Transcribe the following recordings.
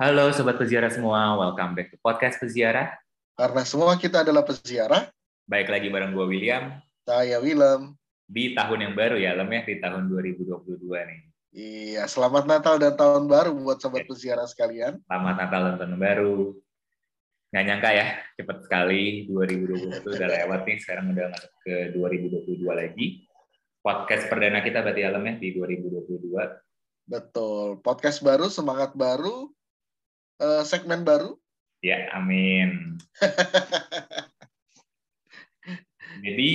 Halo Sobat Peziarah semua, welcome back to Podcast Peziarah. Karena semua kita adalah peziarah. Baik lagi bareng gue William. Saya Willem. Di tahun yang baru ya, Lem ya, di tahun 2022 nih. Iya, selamat Natal dan tahun baru buat Sobat Peziarah sekalian. Selamat Natal dan tahun baru. Nggak nyangka ya, cepet sekali 2020 udah lewat nih, sekarang udah masuk ke 2022 lagi. Podcast perdana kita berarti ya, Lem ya, di 2022. Betul, podcast baru, semangat baru, uh, segmen baru. Ya, amin. Jadi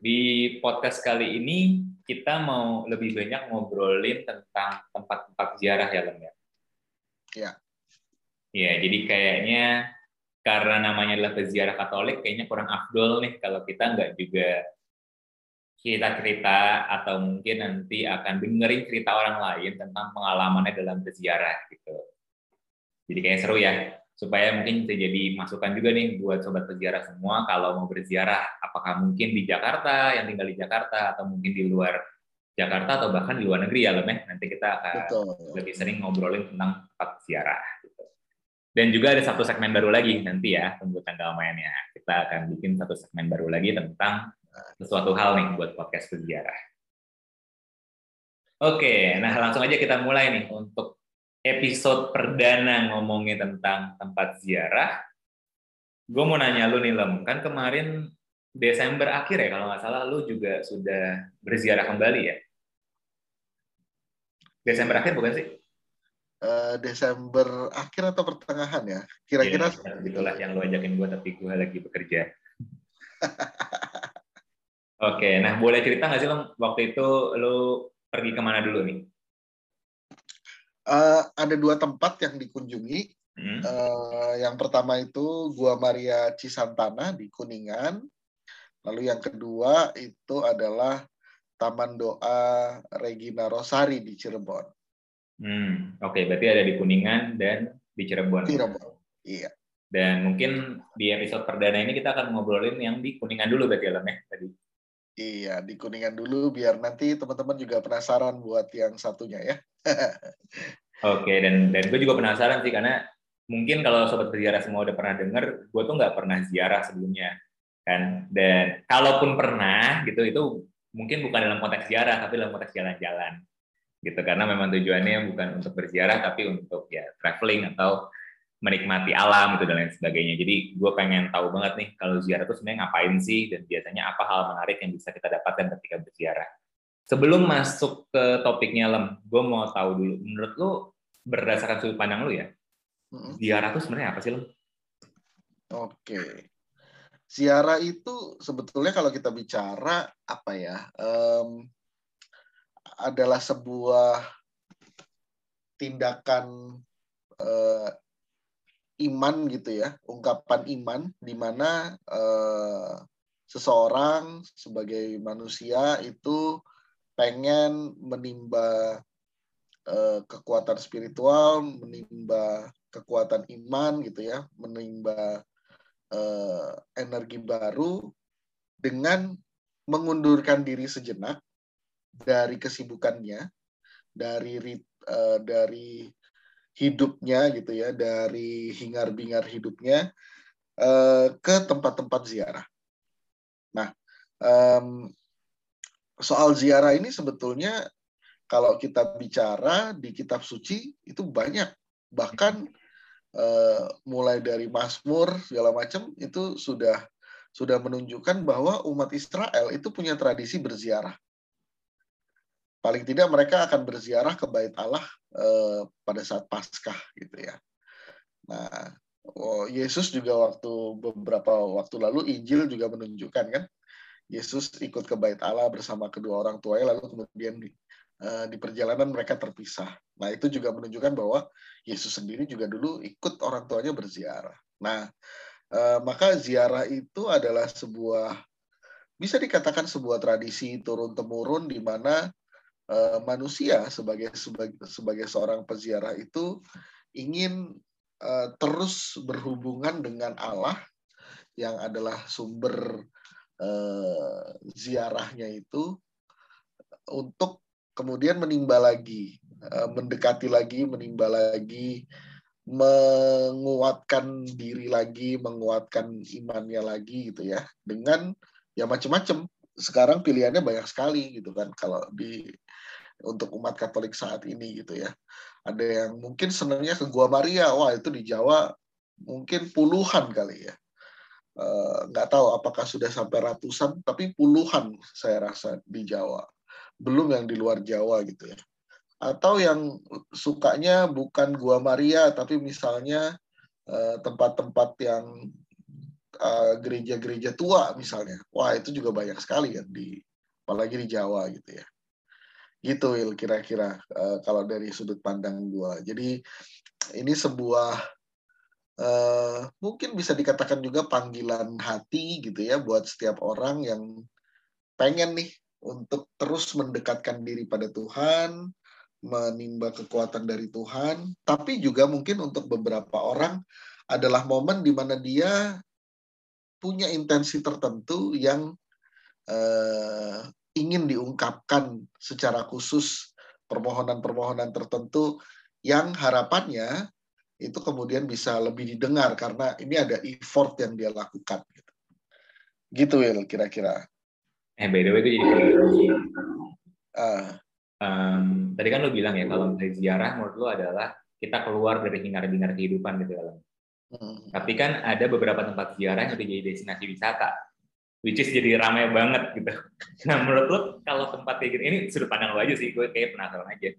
di podcast kali ini kita mau lebih banyak ngobrolin tentang tempat-tempat ziarah ya, Lem ya. Ya. Ya, jadi kayaknya karena namanya adalah peziarah Katolik, kayaknya kurang afdol nih kalau kita nggak juga cerita-cerita atau mungkin nanti akan dengerin cerita orang lain tentang pengalamannya dalam berziarah gitu. Jadi kayak seru ya, supaya mungkin bisa jadi masukan juga nih buat sobat berziarah semua kalau mau berziarah, apakah mungkin di Jakarta, yang tinggal di Jakarta, atau mungkin di luar Jakarta, atau bahkan di luar negeri ya, Lem Nanti kita akan Betul. lebih sering ngobrolin tentang tempat ziarah. Gitu. Dan juga ada satu segmen baru lagi nanti ya, tunggu tanggal mainnya. Kita akan bikin satu segmen baru lagi tentang sesuatu hal nih buat podcast berziarah. Oke, nah langsung aja kita mulai nih untuk episode perdana ngomongin tentang tempat ziarah. Gue mau nanya lu nih Lem, kan kemarin Desember akhir ya kalau nggak salah lu juga sudah berziarah kembali ya? Desember akhir bukan sih? Uh, Desember akhir atau pertengahan ya? Kira-kira ya, gitulah yang lu ajakin gue tapi gue lagi bekerja. Oke, nah boleh cerita nggak sih Lem, waktu itu lu pergi ke mana dulu nih? Uh, ada dua tempat yang dikunjungi. Hmm. Uh, yang pertama itu Gua Maria Cisantana di Kuningan. Lalu yang kedua itu adalah Taman Doa Regina Rosari di Cirebon. Hmm, Oke, okay, berarti ada di Kuningan dan di Cirebon. Cirebon, iya. Dan mungkin di episode perdana ini kita akan ngobrolin yang di Kuningan dulu berarti ya, ya tadi. Iya, di Kuningan dulu biar nanti teman-teman juga penasaran buat yang satunya ya. Oke, dan dan gue juga penasaran sih karena mungkin kalau sobat berziarah semua udah pernah denger, gue tuh nggak pernah ziarah sebelumnya kan. Dan kalaupun pernah gitu itu mungkin bukan dalam konteks ziarah tapi dalam konteks jalan-jalan gitu karena memang tujuannya bukan untuk berziarah tapi untuk ya traveling atau menikmati alam gitu dan lain sebagainya. Jadi gue pengen tahu banget nih kalau ziarah itu sebenarnya ngapain sih dan biasanya apa hal menarik yang bisa kita dapatkan ketika berziarah. Sebelum masuk ke topiknya Lem, gue mau tahu dulu menurut lu berdasarkan sudut pandang lu ya, ziarah itu sebenarnya apa sih Lem? Oke. Ziarah itu sebetulnya kalau kita bicara apa ya, um, adalah sebuah tindakan uh, iman gitu ya, ungkapan iman di mana uh, seseorang sebagai manusia itu pengen menimba uh, kekuatan spiritual, menimba kekuatan iman gitu ya, menimba uh, energi baru dengan mengundurkan diri sejenak dari kesibukannya, dari uh, dari hidupnya gitu ya dari hingar-bingar hidupnya uh, ke tempat-tempat ziarah. Nah, um, soal ziarah ini sebetulnya kalau kita bicara di kitab suci itu banyak bahkan uh, mulai dari Mazmur segala macam itu sudah sudah menunjukkan bahwa umat Israel itu punya tradisi berziarah paling tidak mereka akan berziarah ke bait Allah eh, pada saat Paskah gitu ya. Nah, oh, Yesus juga waktu beberapa waktu lalu Injil juga menunjukkan kan Yesus ikut ke bait Allah bersama kedua orang tuanya lalu kemudian di, eh, di perjalanan mereka terpisah. Nah, itu juga menunjukkan bahwa Yesus sendiri juga dulu ikut orang tuanya berziarah. Nah, eh, maka ziarah itu adalah sebuah bisa dikatakan sebuah tradisi turun temurun di mana Eh, manusia sebagai sebagai sebagai seorang peziarah itu ingin uh, terus berhubungan dengan Allah yang adalah sumber uh, ziarahnya itu untuk kemudian menimba lagi, uh, mendekati lagi, menimba lagi, menguatkan diri lagi, menguatkan imannya lagi gitu ya. Dengan ya macam-macam. Sekarang pilihannya banyak sekali gitu kan kalau di untuk umat Katolik saat ini gitu ya. Ada yang mungkin senangnya ke Gua Maria, wah itu di Jawa mungkin puluhan kali ya. Eh, nggak uh, tahu apakah sudah sampai ratusan, tapi puluhan saya rasa di Jawa. Belum yang di luar Jawa gitu ya. Atau yang sukanya bukan Gua Maria, tapi misalnya eh, tempat-tempat yang eh, gereja-gereja tua misalnya. Wah itu juga banyak sekali ya di apalagi di Jawa gitu ya gitu Will kira-kira uh, kalau dari sudut pandang gua. Jadi ini sebuah uh, mungkin bisa dikatakan juga panggilan hati gitu ya buat setiap orang yang pengen nih untuk terus mendekatkan diri pada Tuhan menimba kekuatan dari Tuhan. Tapi juga mungkin untuk beberapa orang adalah momen di mana dia punya intensi tertentu yang uh, ingin diungkapkan secara khusus permohonan-permohonan tertentu yang harapannya itu kemudian bisa lebih didengar karena ini ada effort yang dia lakukan gitu. Gitu Will kira-kira. Eh by the way itu jadi uh, um, tadi kan lo bilang ya kalau dari ziarah menurut lo adalah kita keluar dari hingar-bingar kehidupan gitu dalam. Hmm. Tapi kan ada beberapa tempat ziarah yang udah jadi destinasi wisata which is jadi ramai banget gitu. Nah menurut lo kalau tempat kayak gini, ini sudut pandang lo aja sih, gue kayak penasaran aja.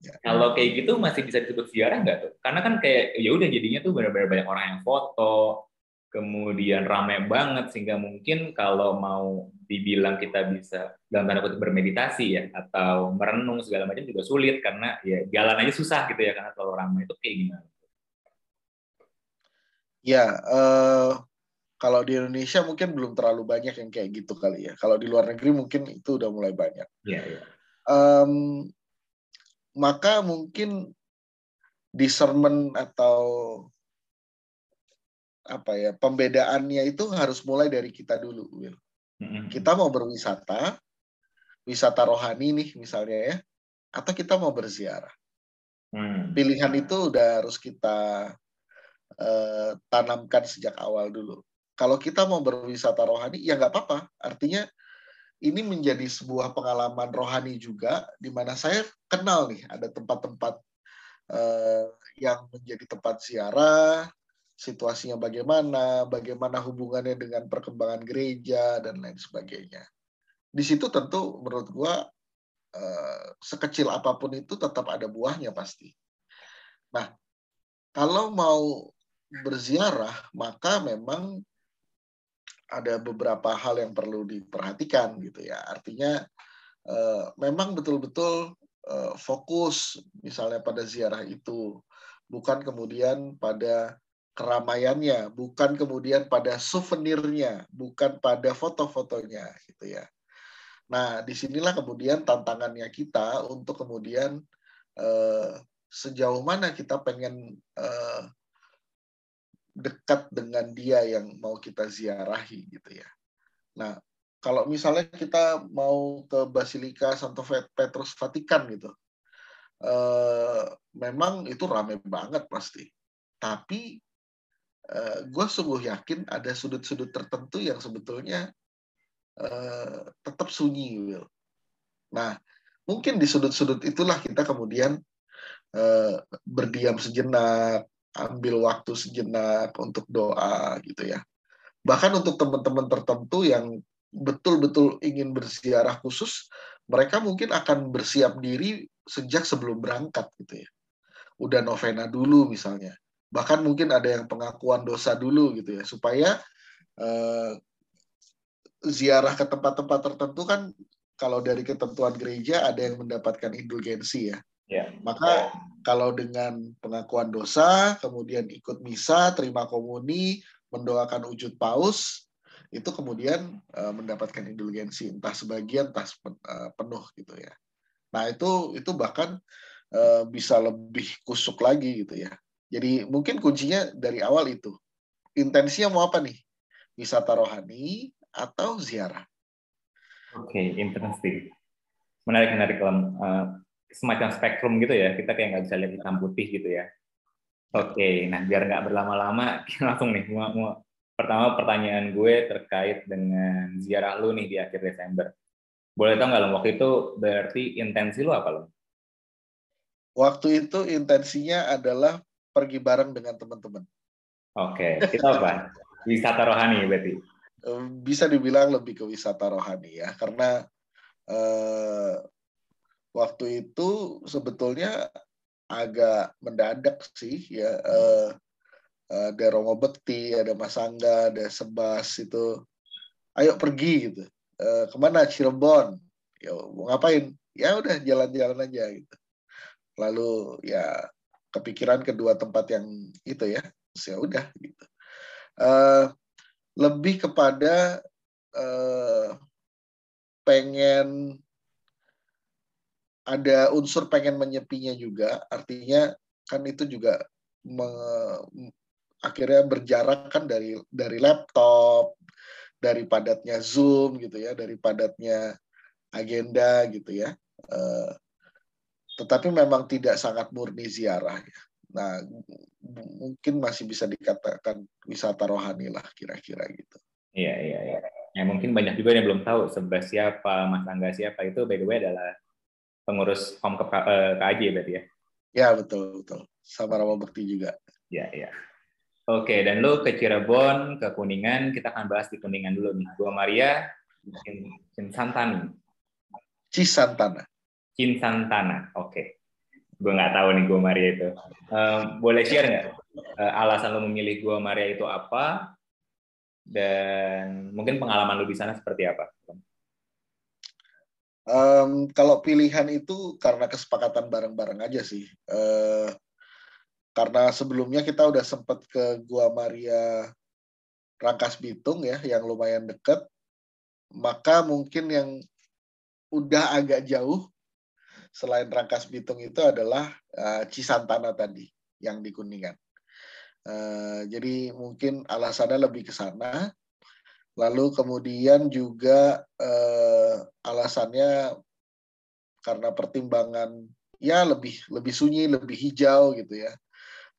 Ya. Kalau kayak gitu masih bisa disebut ziarah nggak tuh? Karena kan kayak ya udah jadinya tuh benar-benar banyak orang yang foto, kemudian ramai banget sehingga mungkin kalau mau dibilang kita bisa dalam tanda kutip bermeditasi ya atau merenung segala macam juga sulit karena ya jalan aja susah gitu ya karena terlalu ramai itu kayak gimana? Ya, uh, kalau di Indonesia mungkin belum terlalu banyak yang kayak gitu kali ya. Kalau di luar negeri mungkin itu udah mulai banyak. Yeah, yeah. Um, maka mungkin discernment atau apa ya pembedaannya itu harus mulai dari kita dulu, Will. Mm-hmm. Kita mau berwisata, wisata rohani nih misalnya ya, atau kita mau berziarah. Mm. Pilihan itu udah harus kita uh, tanamkan sejak awal dulu kalau kita mau berwisata rohani ya nggak apa-apa. Artinya ini menjadi sebuah pengalaman rohani juga di mana saya kenal nih ada tempat-tempat uh, yang menjadi tempat ziarah situasinya bagaimana bagaimana hubungannya dengan perkembangan gereja dan lain sebagainya. Di situ tentu menurut gua uh, sekecil apa pun itu tetap ada buahnya pasti. Nah kalau mau berziarah maka memang ada beberapa hal yang perlu diperhatikan gitu ya. Artinya uh, memang betul-betul uh, fokus misalnya pada ziarah itu, bukan kemudian pada keramaiannya, bukan kemudian pada souvenirnya, bukan pada foto-fotonya gitu ya. Nah, di sinilah kemudian tantangannya kita untuk kemudian uh, sejauh mana kita pengen dekat dengan dia yang mau kita ziarahi gitu ya. Nah, kalau misalnya kita mau ke Basilika Santo Petrus Vatikan gitu, eh, memang itu ramai banget pasti. Tapi eh, gue sungguh yakin ada sudut-sudut tertentu yang sebetulnya eh, tetap sunyi, Will. Nah, mungkin di sudut-sudut itulah kita kemudian eh, berdiam sejenak, ambil waktu sejenak untuk doa gitu ya. Bahkan untuk teman-teman tertentu yang betul-betul ingin berziarah khusus, mereka mungkin akan bersiap diri sejak sebelum berangkat gitu ya. Udah novena dulu misalnya. Bahkan mungkin ada yang pengakuan dosa dulu gitu ya, supaya eh, ziarah ke tempat-tempat tertentu kan kalau dari ketentuan gereja ada yang mendapatkan indulgensi ya. Ya. Maka kalau dengan pengakuan dosa, kemudian ikut misa, terima komuni, mendoakan wujud paus, itu kemudian uh, mendapatkan indulgensi entah sebagian entah uh, penuh gitu ya. Nah itu itu bahkan uh, bisa lebih kusuk lagi gitu ya. Jadi mungkin kuncinya dari awal itu intensinya mau apa nih? Wisata rohani atau ziarah? Oke, okay, interesting. Menarik menarik kalau uh, semacam spektrum gitu ya kita kayak nggak bisa lihat hitam putih gitu ya Oke, nah biar nggak berlama-lama, langsung nih. Mau, mau, pertama pertanyaan gue terkait dengan ziarah lu nih di akhir Desember. Boleh tau nggak lo waktu itu berarti intensi lu apa lo? Waktu itu intensinya adalah pergi bareng dengan teman-teman. Oke, itu apa? wisata rohani berarti? Bisa dibilang lebih ke wisata rohani ya, karena eh, waktu itu sebetulnya agak mendadak sih ya. Eh, ada Romo Bekti, ada Mas Angga, ada Sebas itu. Ayo pergi gitu. Eh, ke mana? Cirebon. Ya mau ngapain? Ya udah jalan-jalan aja gitu lalu ya kepikiran kedua tempat yang itu ya ya udah gitu uh, lebih kepada uh, pengen ada unsur pengen menyepinya juga artinya kan itu juga me, akhirnya berjarak kan dari dari laptop dari padatnya zoom gitu ya dari padatnya agenda gitu ya uh, tetapi memang tidak sangat murni ziarah ya. Nah, mungkin masih bisa dikatakan wisata rohani lah kira-kira gitu. Iya, iya, iya. Ya, mungkin banyak juga yang belum tahu sebelah siapa, Mas Angga siapa itu by the way adalah pengurus Kom ke eh, KAJ berarti ya? Ya, betul, betul. Sama Rama Bekti juga. Iya, iya. Oke, dan lu ke Cirebon, ke Kuningan, kita akan bahas di Kuningan dulu nih. Gua Maria, Cinsantani. Cisantana. Cinsantana. Oke. Okay. Gue nggak tahu nih Gua Maria itu. Boleh share nggak uh, alasan lo memilih Gua Maria itu apa? Dan mungkin pengalaman lo di sana seperti apa? Um, kalau pilihan itu karena kesepakatan bareng-bareng aja sih. Uh, karena sebelumnya kita udah sempet ke Gua Maria Rangkas Bitung ya, yang lumayan deket. Maka mungkin yang udah agak jauh selain Rangkas Bitung itu adalah uh, Cisantana tadi yang di Kuningan. Uh, jadi mungkin alasannya lebih ke sana. Lalu kemudian juga uh, alasannya karena pertimbangan ya lebih lebih sunyi, lebih hijau gitu ya.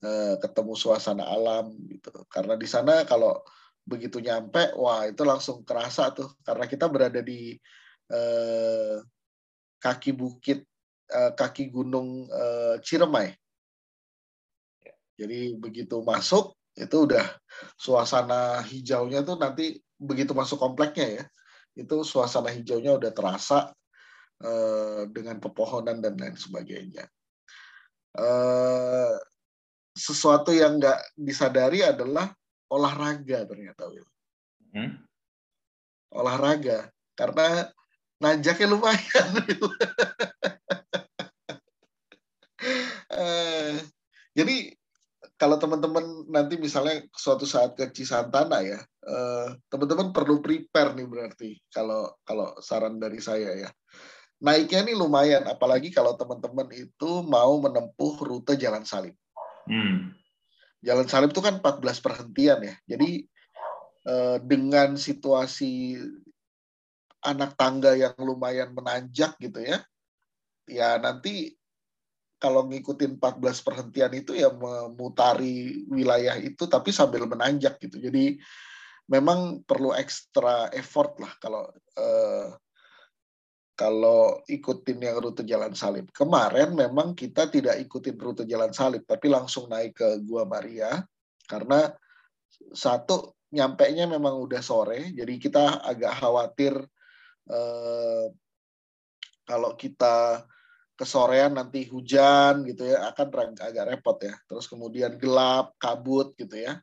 Uh, ketemu suasana alam gitu. Karena di sana kalau begitu nyampe, wah itu langsung kerasa tuh karena kita berada di uh, kaki bukit uh, kaki gunung uh, Ciremai. Jadi begitu masuk itu udah suasana hijaunya tuh nanti begitu masuk kompleknya ya itu suasana hijaunya udah terasa uh, dengan pepohonan dan lain sebagainya. Uh, sesuatu yang nggak disadari adalah olahraga ternyata Will. Hmm? Olahraga karena nanjaknya lumayan. Eh, jadi kalau teman-teman nanti misalnya suatu saat ke Cisantana ya, eh, teman-teman perlu prepare nih berarti kalau kalau saran dari saya ya. Naiknya ini lumayan, apalagi kalau teman-teman itu mau menempuh rute Jalan Salib. Hmm. Jalan Salib itu kan 14 perhentian ya. Jadi eh, dengan situasi anak tangga yang lumayan menanjak gitu ya, ya nanti kalau ngikutin 14 perhentian itu ya memutari wilayah itu tapi sambil menanjak gitu. Jadi memang perlu ekstra effort lah kalau eh, kalau ikutin yang rute Jalan Salib. Kemarin memang kita tidak ikutin rute Jalan Salib tapi langsung naik ke Gua Maria karena satu nyampe nya memang udah sore jadi kita agak khawatir eh, kalau kita kesorean nanti hujan gitu ya akan agak repot ya. Terus kemudian gelap, kabut gitu ya.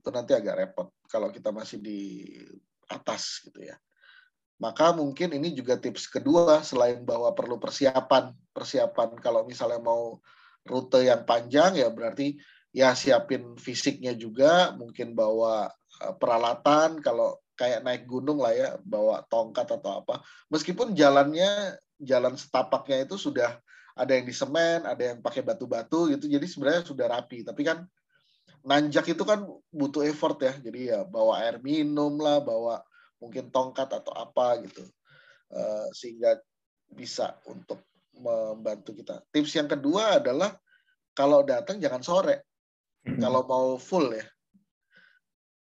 Itu nanti agak repot kalau kita masih di atas gitu ya. Maka mungkin ini juga tips kedua selain bahwa perlu persiapan. Persiapan kalau misalnya mau rute yang panjang ya berarti ya siapin fisiknya juga, mungkin bawa eh, peralatan kalau kayak naik gunung lah ya, bawa tongkat atau apa. Meskipun jalannya jalan setapaknya itu sudah ada yang di semen, ada yang pakai batu-batu gitu. Jadi sebenarnya sudah rapi. Tapi kan nanjak itu kan butuh effort ya. Jadi ya bawa air minum lah, bawa mungkin tongkat atau apa gitu. Uh, sehingga bisa untuk membantu kita. Tips yang kedua adalah kalau datang jangan sore. kalau mau full ya.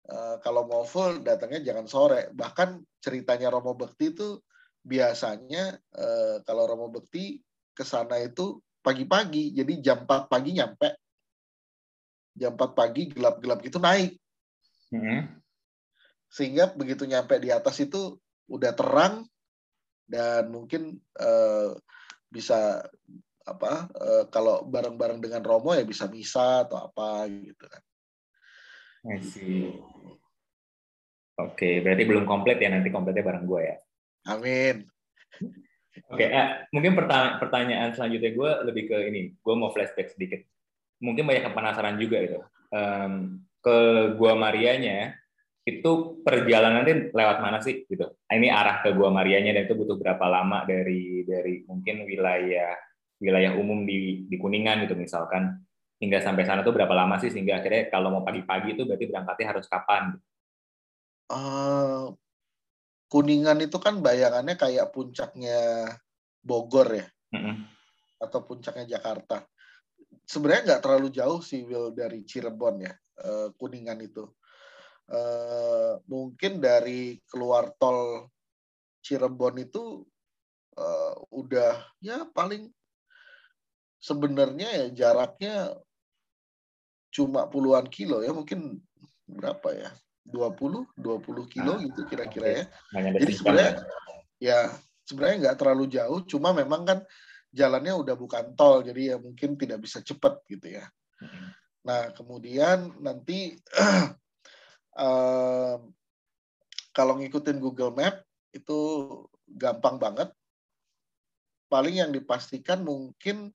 Uh, kalau mau full datangnya jangan sore. Bahkan ceritanya Romo Bekti itu biasanya uh, kalau Romo Bekti ke sana itu pagi-pagi. Jadi jam 4 pagi nyampe. Jam 4 pagi gelap-gelap gitu naik. Hmm. Sehingga begitu nyampe di atas itu udah terang dan mungkin uh, bisa apa uh, kalau bareng-bareng dengan Romo ya bisa misa atau apa gitu kan. Oke, okay, berarti belum komplit ya nanti kompletnya bareng gue ya. Amin. Oke, okay, eh, mungkin pertanya pertanyaan selanjutnya gue lebih ke ini, gue mau flashback sedikit. Mungkin banyak yang penasaran juga gitu. Um, ke Gua Marianya itu perjalanannya lewat mana sih gitu? Ini arah ke Gua Marianya dan itu butuh berapa lama dari dari mungkin wilayah wilayah umum di di Kuningan gitu misalkan hingga sampai sana tuh berapa lama sih sehingga akhirnya kalau mau pagi-pagi itu berarti berangkatnya harus kapan? Uh, Kuningan itu kan bayangannya kayak puncaknya Bogor ya, mm -hmm. atau puncaknya Jakarta. Sebenarnya nggak terlalu jauh sih Will dari Cirebon ya, uh, Kuningan itu. Uh, mungkin dari keluar tol Cirebon itu uh, udah ya paling sebenarnya ya jaraknya cuma puluhan kilo ya mungkin berapa ya 20 20 kilo nah, gitu kira-kira okay. ya. Jadi sebenarnya ya sebenarnya nggak terlalu jauh cuma memang kan jalannya udah bukan tol jadi ya mungkin tidak bisa cepat gitu ya. Nah kemudian nanti um, kalau ngikutin Google Map itu gampang banget. Paling yang dipastikan mungkin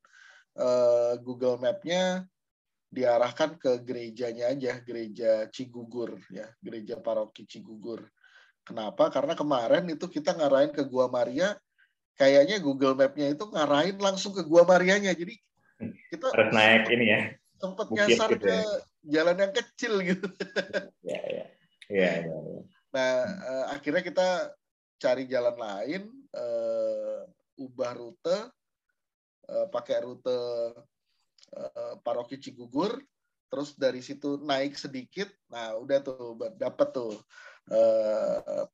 uh, Google Map-nya diarahkan ke gerejanya aja, gereja Cigugur ya, gereja paroki Cigugur. Kenapa? Karena kemarin itu kita ngarahin ke Gua Maria, kayaknya Google Map-nya itu ngarahin langsung ke Gua Marianya. Jadi kita harus naik ini ya. Sempat nyasar gitu ke ya. jalan yang kecil gitu. Ya, ya. Ya, ya, ya. Nah, uh, akhirnya kita cari jalan lain, uh, ubah rute, uh, pakai rute uh, paroki Cigugur, terus dari situ naik sedikit, nah udah tuh dapat tuh uh,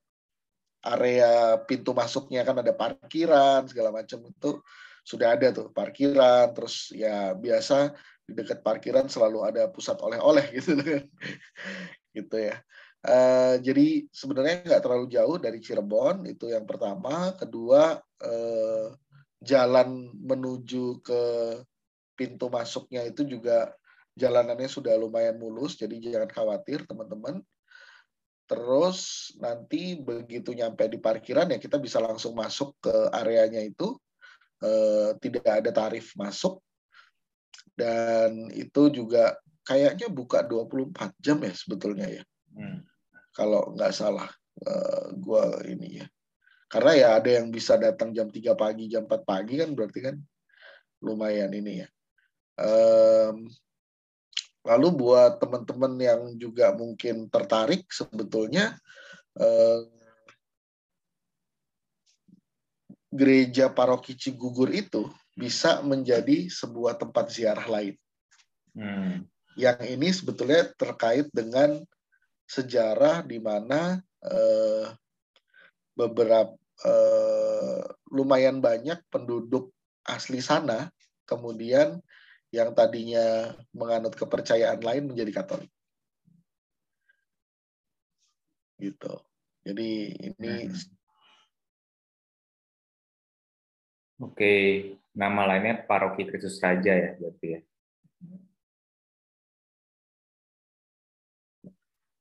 area pintu masuknya kan ada parkiran segala macam itu sudah ada tuh parkiran, terus ya biasa di dekat parkiran selalu ada pusat oleh-oleh gitu kan, gitu ya. Uh, jadi sebenarnya nggak terlalu jauh dari Cirebon itu yang pertama, kedua uh, jalan menuju ke pintu masuknya itu juga jalanannya sudah lumayan mulus, jadi jangan khawatir teman-teman. Terus nanti begitu nyampe di parkiran ya kita bisa langsung masuk ke areanya itu, eh, tidak ada tarif masuk, dan itu juga kayaknya buka 24 jam ya sebetulnya ya. Hmm. Kalau nggak salah, eh, gua ini ya. Karena ya ada yang bisa datang jam 3 pagi, jam 4 pagi kan berarti kan lumayan ini ya. Um, lalu buat teman-teman yang juga mungkin tertarik sebetulnya uh, gereja paroki Cigugur itu bisa menjadi sebuah tempat ziarah lain. Hmm. Yang ini sebetulnya terkait dengan sejarah di mana uh, beberapa uh, lumayan banyak penduduk asli sana kemudian yang tadinya menganut kepercayaan lain menjadi Katolik. Gitu. Jadi ini hmm. Oke, nama lainnya Paroki Kristus Raja ya berarti ya.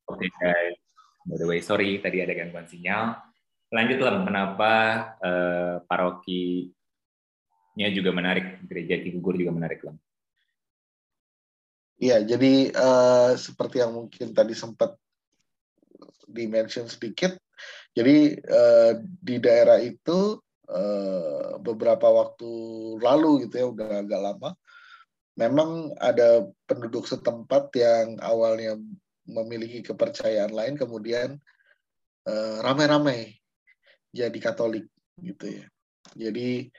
Oke guys, by the way sorry tadi ada gangguan sinyal. Lanjut lah, kenapa uh, parokinya juga menarik, gereja Cigugur juga menarik lah. Iya, jadi uh, seperti yang mungkin tadi sempat dimention sedikit, jadi uh, di daerah itu uh, beberapa waktu lalu gitu ya, udah agak lama, memang ada penduduk setempat yang awalnya memiliki kepercayaan lain, kemudian uh, ramai-ramai jadi Katolik gitu ya. Jadi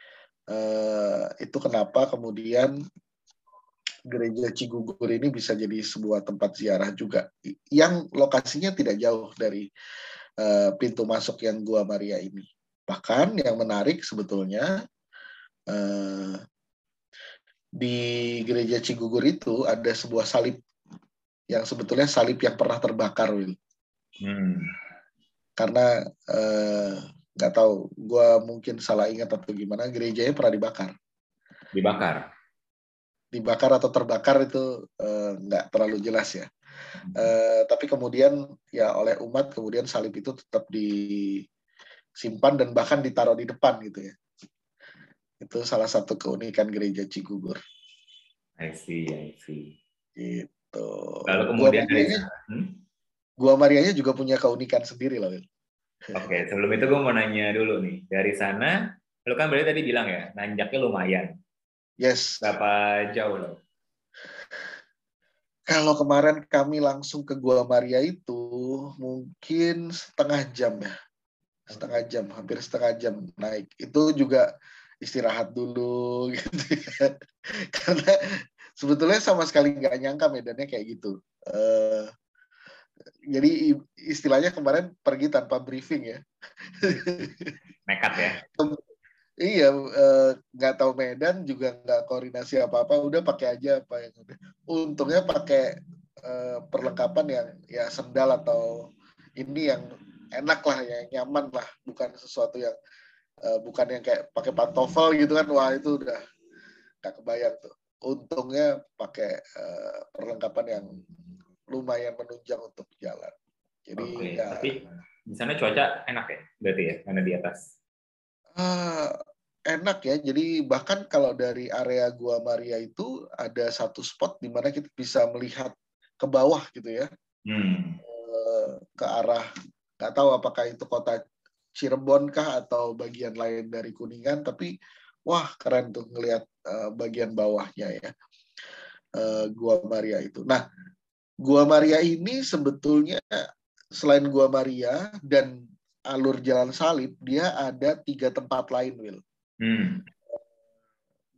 uh, itu kenapa kemudian gereja Cigugur ini bisa jadi sebuah tempat ziarah juga yang lokasinya tidak jauh dari uh, pintu masuk yang Gua Maria ini. Bahkan yang menarik sebetulnya uh, di gereja Cigugur itu ada sebuah salib yang sebetulnya salib yang pernah terbakar, Will. Hmm. Karena nggak uh, tahu, gue mungkin salah ingat atau gimana, gerejanya pernah dibakar. Dibakar dibakar atau terbakar itu uh, nggak terlalu jelas ya. Uh, tapi kemudian ya oleh umat kemudian salib itu tetap disimpan dan bahkan ditaruh di depan gitu ya. Itu salah satu keunikan gereja Cigugur. I see, I see. Gitu. Lalu kemudian gua dari hmm? Gua Marianya juga punya keunikan sendiri loh. Oke, okay, sebelum itu gue mau nanya dulu nih. Dari sana, lu kan berarti tadi bilang ya, nanjaknya lumayan Yes. Berapa jauh loh? Kalau kemarin kami langsung ke Gua Maria itu mungkin setengah jam ya. Setengah jam, hampir setengah jam naik. Itu juga istirahat dulu gitu ya. Karena sebetulnya sama sekali nggak nyangka medannya kayak gitu. Uh, jadi istilahnya kemarin pergi tanpa briefing ya. Nekat ya. Iya, eh, nggak uh, tahu Medan juga nggak koordinasi apa-apa, udah pakai aja apa yang udah. Untungnya pakai uh, perlengkapan yang ya sendal atau ini yang enak lah, yang nyaman lah, bukan sesuatu yang uh, bukan yang kayak pakai pantofel gitu kan, wah itu udah nggak kebayang tuh. Untungnya pakai uh, perlengkapan yang lumayan menunjang untuk jalan. Jadi okay. ya, tapi di sana cuaca enak ya, berarti ya, karena di atas. Uh, enak ya. Jadi bahkan kalau dari area Gua Maria itu ada satu spot di mana kita bisa melihat ke bawah gitu ya, hmm. ke arah nggak tahu apakah itu kota Cirebon kah atau bagian lain dari Kuningan, tapi wah keren tuh ngelihat uh, bagian bawahnya ya uh, Gua Maria itu. Nah, Gua Maria ini sebetulnya selain Gua Maria dan alur Jalan Salib, dia ada tiga tempat lain, Will hmm.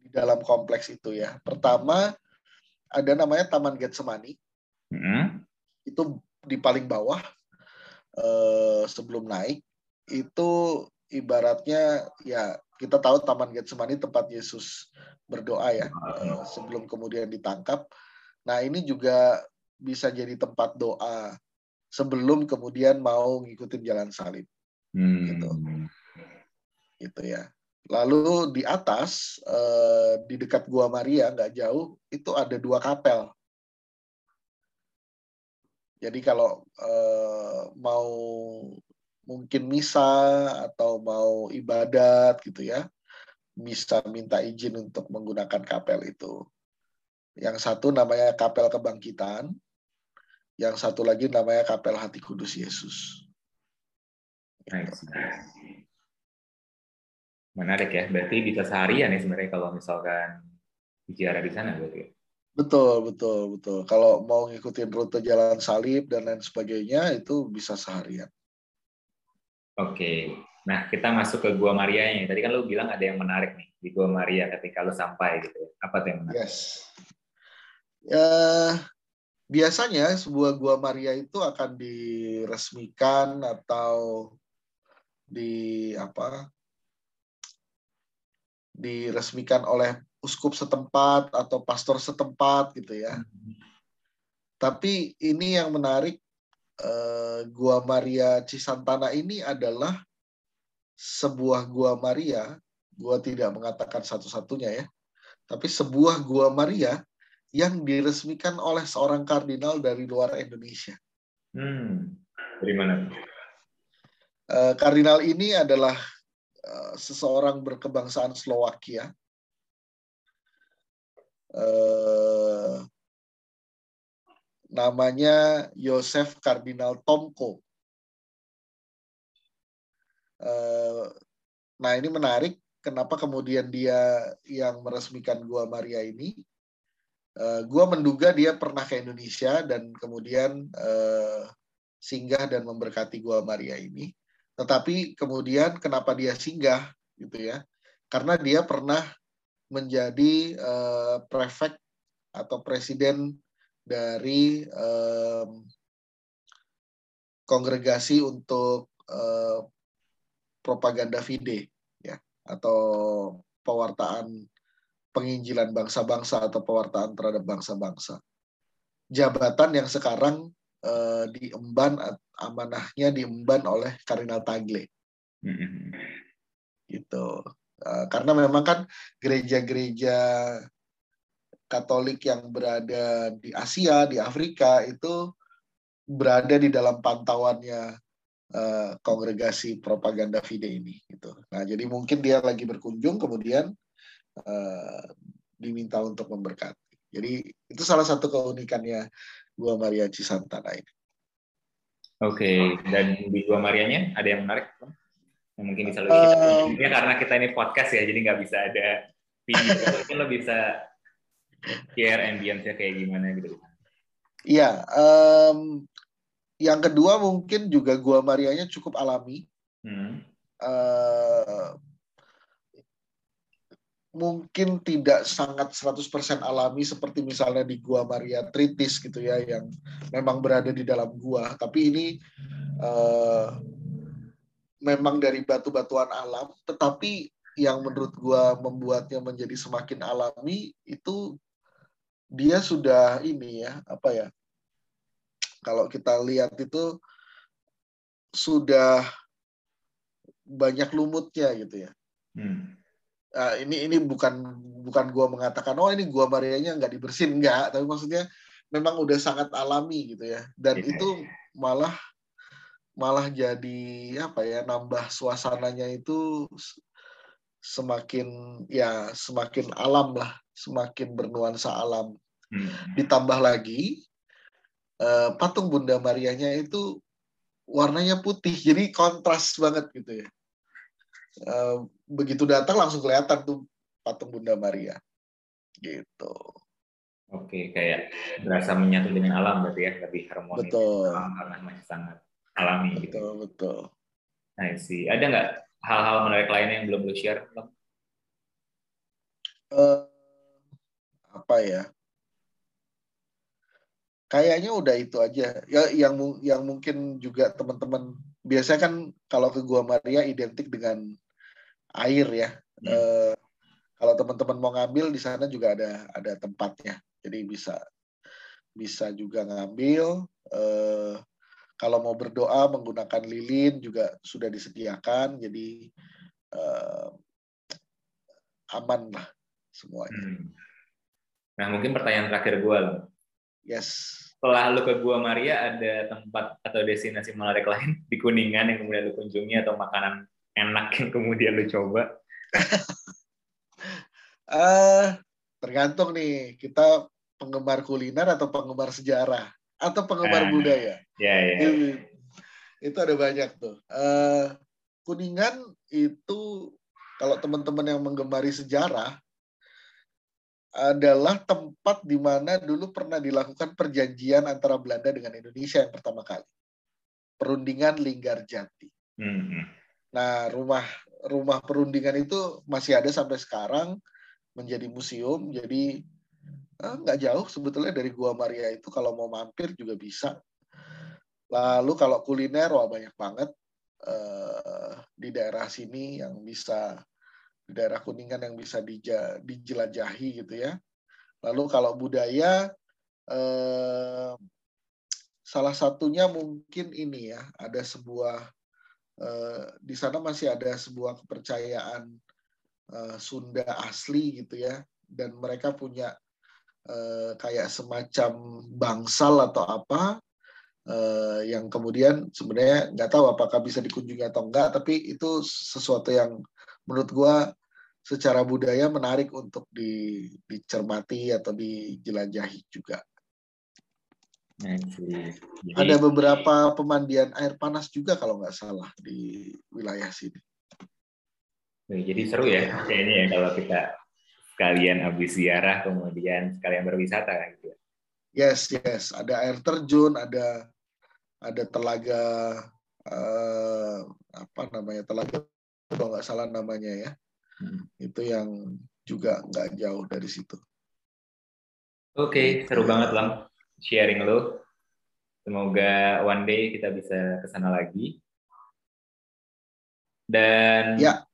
di dalam kompleks itu ya. Pertama ada namanya Taman Getsemani. Hmm. Itu di paling bawah eh, sebelum naik itu ibaratnya ya kita tahu Taman Getsemani tempat Yesus berdoa ya eh, sebelum kemudian ditangkap. Nah ini juga bisa jadi tempat doa sebelum kemudian mau ngikutin jalan salib. Hmm. Gitu. Gitu ya. Lalu di atas, eh, di dekat Gua Maria, nggak jauh, itu ada dua kapel. Jadi kalau eh, mau mungkin misa atau mau ibadat gitu ya, bisa minta izin untuk menggunakan kapel itu. Yang satu namanya Kapel Kebangkitan, yang satu lagi namanya Kapel Hati Kudus Yesus. Gitu. Menarik ya. Berarti bisa seharian ya sebenarnya kalau misalkan ziarah di sana berarti. Ya? Betul, betul, betul. Kalau mau ngikutin rute jalan salib dan lain sebagainya itu bisa seharian. Oke. Nah, kita masuk ke Gua Maria nya. Tadi kan lu bilang ada yang menarik nih di Gua Maria ketika lu sampai gitu. Ya. Apa tuh yang menarik? Yes. Ya, biasanya sebuah Gua Maria itu akan diresmikan atau di apa diresmikan oleh uskup setempat atau pastor setempat gitu ya. Tapi ini yang menarik uh, Gua Maria Cisantana ini adalah sebuah Gua Maria, gua tidak mengatakan satu-satunya ya, tapi sebuah Gua Maria yang diresmikan oleh seorang kardinal dari luar Indonesia. Hmm. Dari mana? Uh, kardinal ini adalah Eh, seseorang berkebangsaan Slovakia. Uh, namanya Yosef Kardinal Tomko. Nah ini menarik, kenapa kemudian dia yang meresmikan Gua Maria ini? Uh, gua menduga dia pernah ke Indonesia dan kemudian uh, singgah dan memberkati Gua Maria ini. Tetapi kemudian kenapa dia singgah gitu ya? Karena dia pernah menjadi uh, prefek atau presiden dari um, kongregasi untuk uh, propaganda fide ya atau pewartaan penginjilan bangsa-bangsa atau pewartaan terhadap bangsa-bangsa. Jabatan yang sekarang uh, diemban amanahnya diemban oleh Kardinal Tagle. Mm-hmm. Gitu. Uh, karena memang kan gereja-gereja Katolik yang berada di Asia, di Afrika itu berada di dalam pantauannya uh, kongregasi propaganda fide ini gitu. Nah, jadi mungkin dia lagi berkunjung kemudian uh, diminta untuk memberkati. Jadi itu salah satu keunikannya Gua Maria Cisantana ini. Oke, okay. dan di Gua Marianya ada yang menarik? Yang mungkin bisa lebih um, ya karena kita ini podcast ya, jadi nggak bisa ada video. mungkin lo bisa share ambience-nya kayak gimana gitu. Iya, um, yang kedua mungkin juga Gua Marianya cukup alami. Hmm. Uh, mungkin tidak sangat 100% alami seperti misalnya di Gua Maria Tritis gitu ya yang memang berada di dalam gua. Tapi ini uh, memang dari batu-batuan alam tetapi yang menurut gua membuatnya menjadi semakin alami itu dia sudah ini ya apa ya kalau kita lihat itu sudah banyak lumutnya gitu ya. Hmm uh, ini ini bukan bukan gua mengatakan oh ini gua Marianya nggak dibersihin nggak tapi maksudnya memang udah sangat alami gitu ya dan yeah. itu malah malah jadi apa ya nambah suasananya itu semakin ya semakin alam lah semakin bernuansa alam hmm. ditambah lagi uh, patung Bunda Marianya itu warnanya putih jadi kontras banget gitu ya Eh, begitu datang langsung kelihatan tuh patung Bunda Maria. Gitu. Oke kayak berasa menyatu dengan alam berarti ya lebih harmonis. Betul. Karena masih sangat alami betul gitu. betul nah sih ada nggak hal-hal menarik lainnya yang belum lu share Uh, apa ya? Kayaknya udah itu aja. Ya yang yang mungkin juga teman-teman biasanya kan kalau ke gua Maria identik dengan air ya. Hmm. Uh, kalau teman-teman mau ngambil di sana juga ada ada tempatnya, jadi bisa bisa juga ngambil. Uh, kalau mau berdoa menggunakan lilin juga sudah disediakan, jadi uh, aman lah semuanya. Hmm. Nah mungkin pertanyaan terakhir gue loh. Yes. Setelah lu ke Gua Maria ada tempat atau destinasi menarik lain di Kuningan yang kemudian lu kunjungi atau makanan enak yang kemudian lu coba? uh, tergantung nih kita penggemar kuliner atau penggemar sejarah atau penggemar uh, budaya. Ya, ya. Itu, itu ada banyak tuh. Uh, Kuningan itu kalau teman-teman yang menggemari sejarah adalah tempat di mana dulu pernah dilakukan perjanjian antara Belanda dengan Indonesia yang pertama kali. Perundingan Linggarjati. Hmm. hmm. Nah, rumah rumah perundingan itu masih ada sampai sekarang menjadi museum. Jadi eh, nggak jauh sebetulnya dari Gua Maria itu kalau mau mampir juga bisa. Lalu kalau kuliner wah banyak banget eh, di daerah sini yang bisa di daerah Kuningan yang bisa dijelajahi gitu ya. Lalu kalau budaya eh, salah satunya mungkin ini ya ada sebuah Eh, di sana masih ada sebuah kepercayaan uh, Sunda asli gitu ya dan mereka punya uh, kayak semacam bangsal atau apa uh, yang kemudian sebenarnya nggak tahu apakah bisa dikunjungi atau enggak tapi itu sesuatu yang menurut gua secara budaya menarik untuk dicermati atau dijelajahi juga. Jadi, ada beberapa pemandian air panas juga kalau nggak salah di wilayah sini. Jadi seru ya kayaknya ya kalau kita sekalian habis ziarah kemudian sekalian berwisata gitu. Ya. Yes, yes. Ada air terjun, ada ada telaga uh, apa namanya telaga kalau nggak salah namanya ya. Hmm. Itu yang juga nggak jauh dari situ. Oke, okay, seru banget Lam sharing lo. Semoga one day kita bisa ke sana lagi. Dan ya.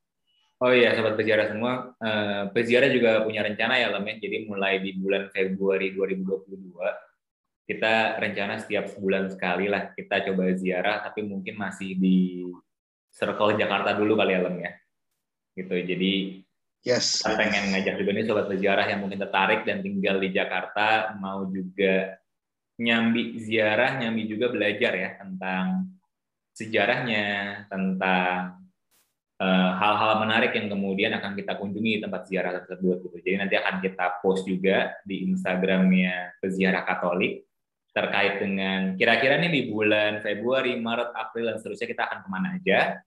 Oh iya, sobat peziarah semua, uh, peziarah juga punya rencana ya, Lam ya. Jadi mulai di bulan Februari 2022, kita rencana setiap sebulan sekali lah kita coba ziarah, tapi mungkin masih di circle Jakarta dulu kali ya, Lam ya. Gitu. Jadi yes, kita pengen ngajak juga nih sobat peziarah yang mungkin tertarik dan tinggal di Jakarta, mau juga nyambi ziarah, nyambi juga belajar ya tentang sejarahnya, tentang Eh, hal-hal uh, menarik yang kemudian akan kita kunjungi tempat ziarah tersebut gitu. Jadi nanti akan kita post juga di Instagramnya peziarah Katolik terkait dengan kira-kira nih di bulan Februari, Maret, April dan seterusnya kita akan ke mana aja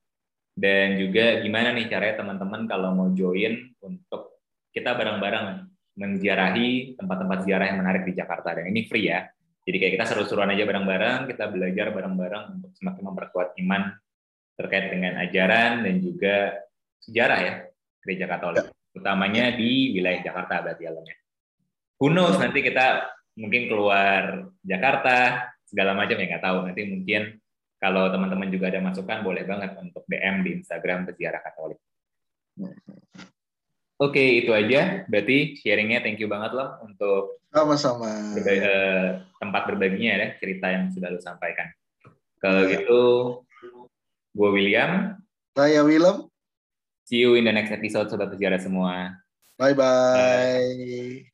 dan juga gimana nih caranya teman-teman kalau mau join untuk kita bareng-bareng menziarahi tempat-tempat ziarah yang menarik di Jakarta dan ini free ya. Jadi kayak kita seru-seruan aja bareng-bareng, kita belajar bareng-bareng untuk semakin memperkuat iman terkait dengan ajaran dan juga sejarah ya gereja Katolik, ya. utamanya di wilayah Jakarta berarti alamnya. Who nanti kita mungkin keluar Jakarta segala macam ya nggak tahu nanti mungkin kalau teman-teman juga ada masukan boleh banget untuk DM di Instagram Peziarah Katolik. Oke, okay, itu aja. Berarti sharingnya thank you banget loh untuk sama-sama berbagi, eh, tempat berbaginya ya cerita yang sudah lo sampaikan. Kalau ya. gitu Gue William. Saya Willem. See you in the next episode Sobat Sejarah semua. Bye-bye.